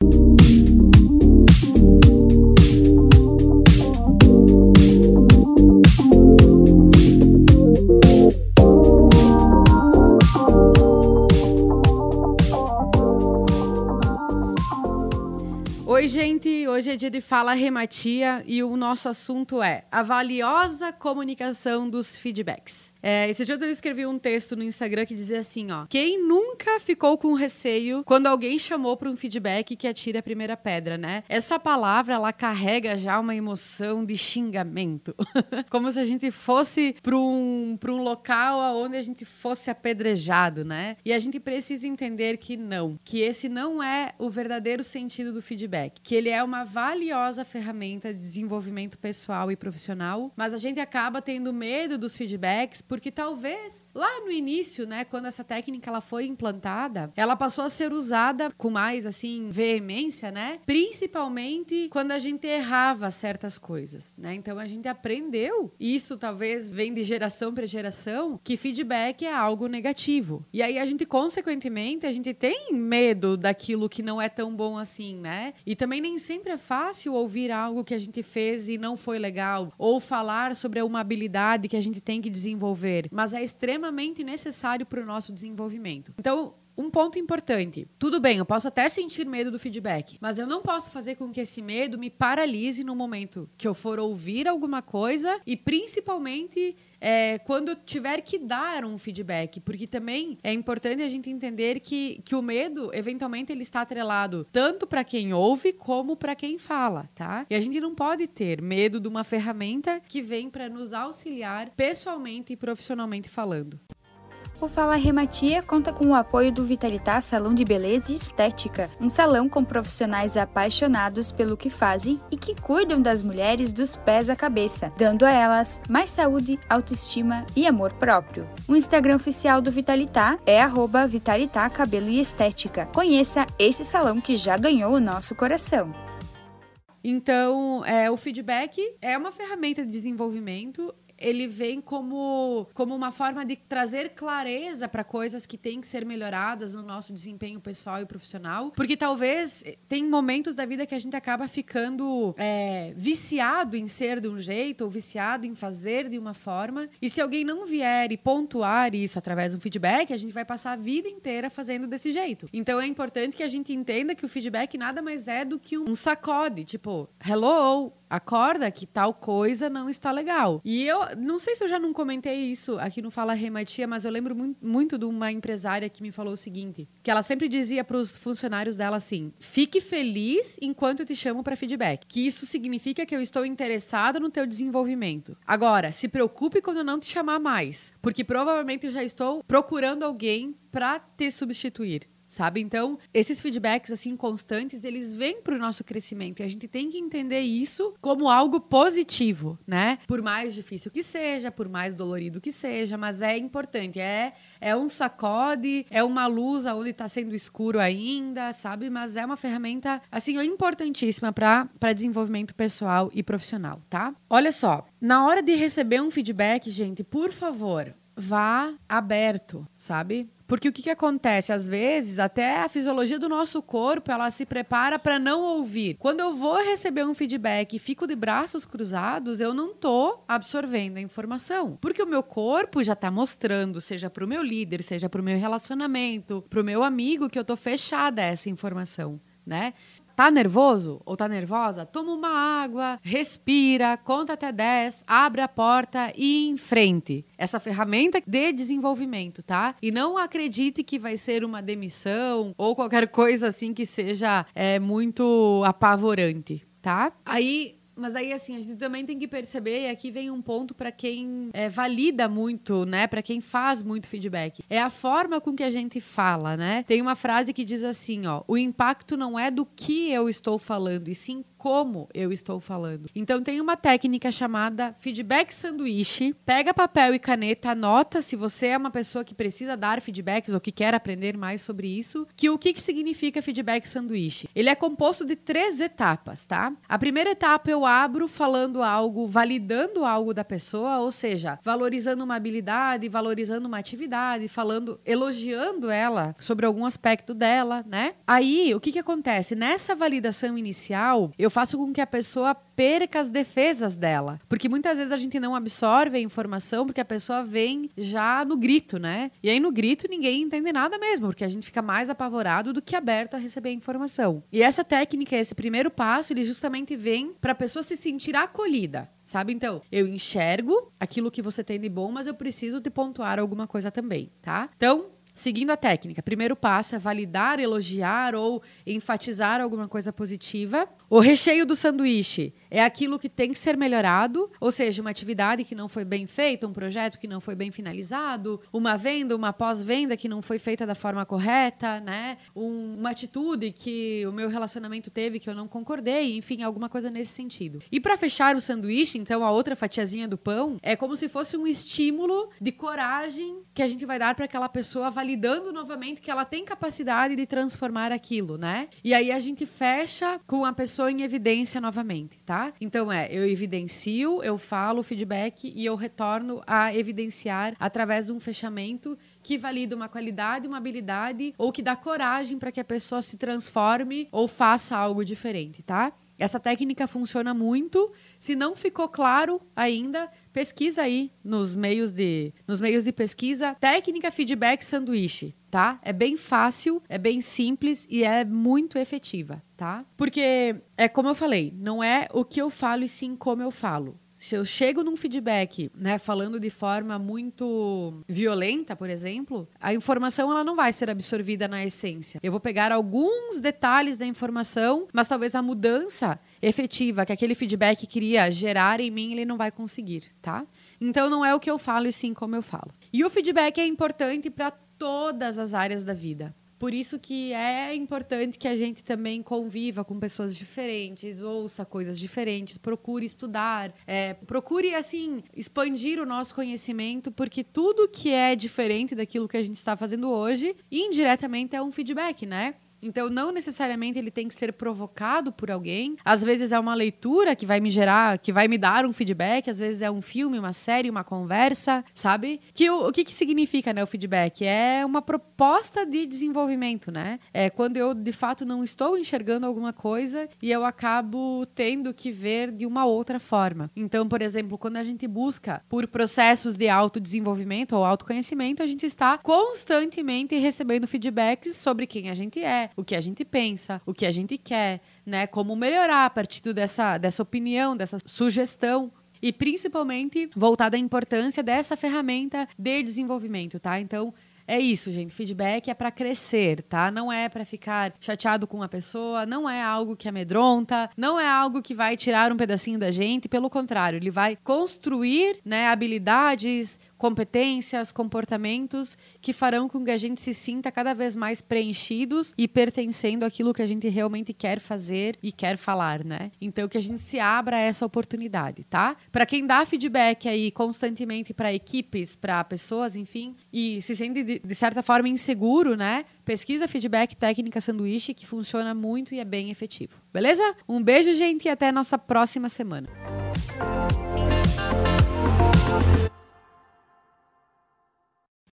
Thank you Oi, gente! Hoje é dia de Fala Rematia e o nosso assunto é a valiosa comunicação dos feedbacks. É, esse dia eu escrevi um texto no Instagram que dizia assim, ó. Quem nunca ficou com receio quando alguém chamou para um feedback que atira a primeira pedra, né? Essa palavra, ela carrega já uma emoção de xingamento. Como se a gente fosse para um, um local onde a gente fosse apedrejado, né? E a gente precisa entender que não, que esse não é o verdadeiro sentido do feedback, que ele é uma valiosa ferramenta de desenvolvimento pessoal e profissional, mas a gente acaba tendo medo dos feedbacks porque talvez lá no início, né, quando essa técnica ela foi implantada, ela passou a ser usada com mais assim veemência, né? Principalmente quando a gente errava certas coisas, né? Então a gente aprendeu, isso talvez vem de geração para geração, que feedback é algo negativo. E aí a gente consequentemente a gente tem medo daquilo que não é tão bom assim, né? E também nem sempre é fácil ouvir algo que a gente fez e não foi legal, ou falar sobre uma habilidade que a gente tem que desenvolver, mas é extremamente necessário para o nosso desenvolvimento. Então, um ponto importante. Tudo bem, eu posso até sentir medo do feedback, mas eu não posso fazer com que esse medo me paralise no momento que eu for ouvir alguma coisa e principalmente é, quando eu tiver que dar um feedback, porque também é importante a gente entender que, que o medo, eventualmente, ele está atrelado tanto para quem ouve como para quem fala, tá? E a gente não pode ter medo de uma ferramenta que vem para nos auxiliar pessoalmente e profissionalmente falando. O Fala Rematia conta com o apoio do Vitalitar Salão de Beleza e Estética, um salão com profissionais apaixonados pelo que fazem e que cuidam das mulheres dos pés à cabeça, dando a elas mais saúde, autoestima e amor próprio. O Instagram oficial do Vitalitar é Vitalitar Cabelo e Estética. Conheça esse salão que já ganhou o nosso coração. Então, é, o feedback é uma ferramenta de desenvolvimento ele vem como, como uma forma de trazer clareza para coisas que têm que ser melhoradas no nosso desempenho pessoal e profissional. Porque talvez eh, tem momentos da vida que a gente acaba ficando é, viciado em ser de um jeito ou viciado em fazer de uma forma. E se alguém não vier e pontuar isso através do feedback, a gente vai passar a vida inteira fazendo desse jeito. Então é importante que a gente entenda que o feedback nada mais é do que um sacode, tipo, hello, acorda que tal coisa não está legal. E eu não sei se eu já não comentei isso aqui no Fala Rematia, mas eu lembro muito, de uma empresária que me falou o seguinte, que ela sempre dizia para os funcionários dela assim: "Fique feliz enquanto eu te chamo para feedback, que isso significa que eu estou interessado no teu desenvolvimento. Agora, se preocupe quando eu não te chamar mais, porque provavelmente eu já estou procurando alguém para te substituir." Sabe? Então, esses feedbacks assim constantes, eles vêm para o nosso crescimento e a gente tem que entender isso como algo positivo, né? Por mais difícil que seja, por mais dolorido que seja, mas é importante, é é um sacode, é uma luz aonde está sendo escuro ainda, sabe? Mas é uma ferramenta assim importantíssima para para desenvolvimento pessoal e profissional, tá? Olha só, na hora de receber um feedback, gente, por favor, vá aberto, sabe? Porque o que, que acontece? Às vezes, até a fisiologia do nosso corpo, ela se prepara para não ouvir. Quando eu vou receber um feedback e fico de braços cruzados, eu não tô absorvendo a informação. Porque o meu corpo já tá mostrando, seja para o meu líder, seja para o meu relacionamento, para o meu amigo, que eu tô fechada a essa informação. Né? Tá nervoso ou tá nervosa? Toma uma água, respira, conta até 10, abre a porta e em frente. Essa ferramenta de desenvolvimento, tá? E não acredite que vai ser uma demissão ou qualquer coisa assim que seja é, muito apavorante, tá? Aí mas aí, assim, a gente também tem que perceber, e aqui vem um ponto para quem é, valida muito, né? Para quem faz muito feedback. É a forma com que a gente fala, né? Tem uma frase que diz assim, ó: o impacto não é do que eu estou falando, e sim como eu estou falando. Então tem uma técnica chamada feedback sanduíche. Pega papel e caneta, anota se você é uma pessoa que precisa dar feedbacks ou que quer aprender mais sobre isso, que o que, que significa feedback sanduíche. Ele é composto de três etapas, tá? A primeira etapa eu abro falando algo, validando algo da pessoa, ou seja, valorizando uma habilidade, valorizando uma atividade, falando, elogiando ela sobre algum aspecto dela, né? Aí, o que que acontece? Nessa validação inicial, eu faço com que a pessoa perca as defesas dela, porque muitas vezes a gente não absorve a informação porque a pessoa vem já no grito, né? E aí no grito ninguém entende nada mesmo, porque a gente fica mais apavorado do que aberto a receber a informação. E essa técnica, esse primeiro passo, ele justamente vem para a pessoa se sentir acolhida, sabe? Então, eu enxergo aquilo que você tem de bom, mas eu preciso te pontuar alguma coisa também, tá? Então, Seguindo a técnica, primeiro passo é validar, elogiar ou enfatizar alguma coisa positiva. O recheio do sanduíche é aquilo que tem que ser melhorado, ou seja, uma atividade que não foi bem feita, um projeto que não foi bem finalizado, uma venda, uma pós-venda que não foi feita da forma correta, né? Um, uma atitude que o meu relacionamento teve que eu não concordei, enfim, alguma coisa nesse sentido. E para fechar o sanduíche, então a outra fatiazinha do pão é como se fosse um estímulo de coragem que a gente vai dar para aquela pessoa validando novamente que ela tem capacidade de transformar aquilo, né? E aí a gente fecha com a pessoa em evidência novamente, tá? Então é, eu evidencio, eu falo feedback e eu retorno a evidenciar através de um fechamento que valida uma qualidade, uma habilidade ou que dá coragem para que a pessoa se transforme ou faça algo diferente, tá? Essa técnica funciona muito. Se não ficou claro ainda, pesquisa aí nos meios de, nos meios de pesquisa técnica feedback sanduíche, tá? É bem fácil, é bem simples e é muito efetiva, tá? Porque é como eu falei, não é o que eu falo e sim como eu falo se eu chego num feedback, né, falando de forma muito violenta, por exemplo, a informação ela não vai ser absorvida na essência. Eu vou pegar alguns detalhes da informação, mas talvez a mudança efetiva que aquele feedback queria gerar em mim, ele não vai conseguir, tá? Então não é o que eu falo e sim como eu falo. E o feedback é importante para todas as áreas da vida. Por isso que é importante que a gente também conviva com pessoas diferentes, ouça coisas diferentes, procure estudar, é, procure assim expandir o nosso conhecimento, porque tudo que é diferente daquilo que a gente está fazendo hoje, indiretamente é um feedback, né? Então, não necessariamente ele tem que ser provocado por alguém. Às vezes é uma leitura que vai me gerar, que vai me dar um feedback. Às vezes é um filme, uma série, uma conversa, sabe? Que o, o que, que significa, né, o feedback? É uma proposta de desenvolvimento, né? É quando eu, de fato, não estou enxergando alguma coisa e eu acabo tendo que ver de uma outra forma. Então, por exemplo, quando a gente busca por processos de autodesenvolvimento ou autoconhecimento, a gente está constantemente recebendo feedbacks sobre quem a gente é, o que a gente pensa, o que a gente quer, né? Como melhorar a partir dessa, dessa opinião, dessa sugestão e principalmente voltado à importância dessa ferramenta de desenvolvimento, tá? Então, é isso, gente. Feedback é para crescer, tá? Não é para ficar chateado com a pessoa, não é algo que amedronta, não é algo que vai tirar um pedacinho da gente, pelo contrário, ele vai construir, né, habilidades, competências, comportamentos que farão com que a gente se sinta cada vez mais preenchidos e pertencendo àquilo que a gente realmente quer fazer e quer falar, né? Então que a gente se abra a essa oportunidade, tá? Para quem dá feedback aí constantemente para equipes, para pessoas, enfim, e se sente de, certa forma inseguro, né? Pesquisa feedback técnica sanduíche que funciona muito e é bem efetivo. Beleza? Um beijo, gente, e até a nossa próxima semana.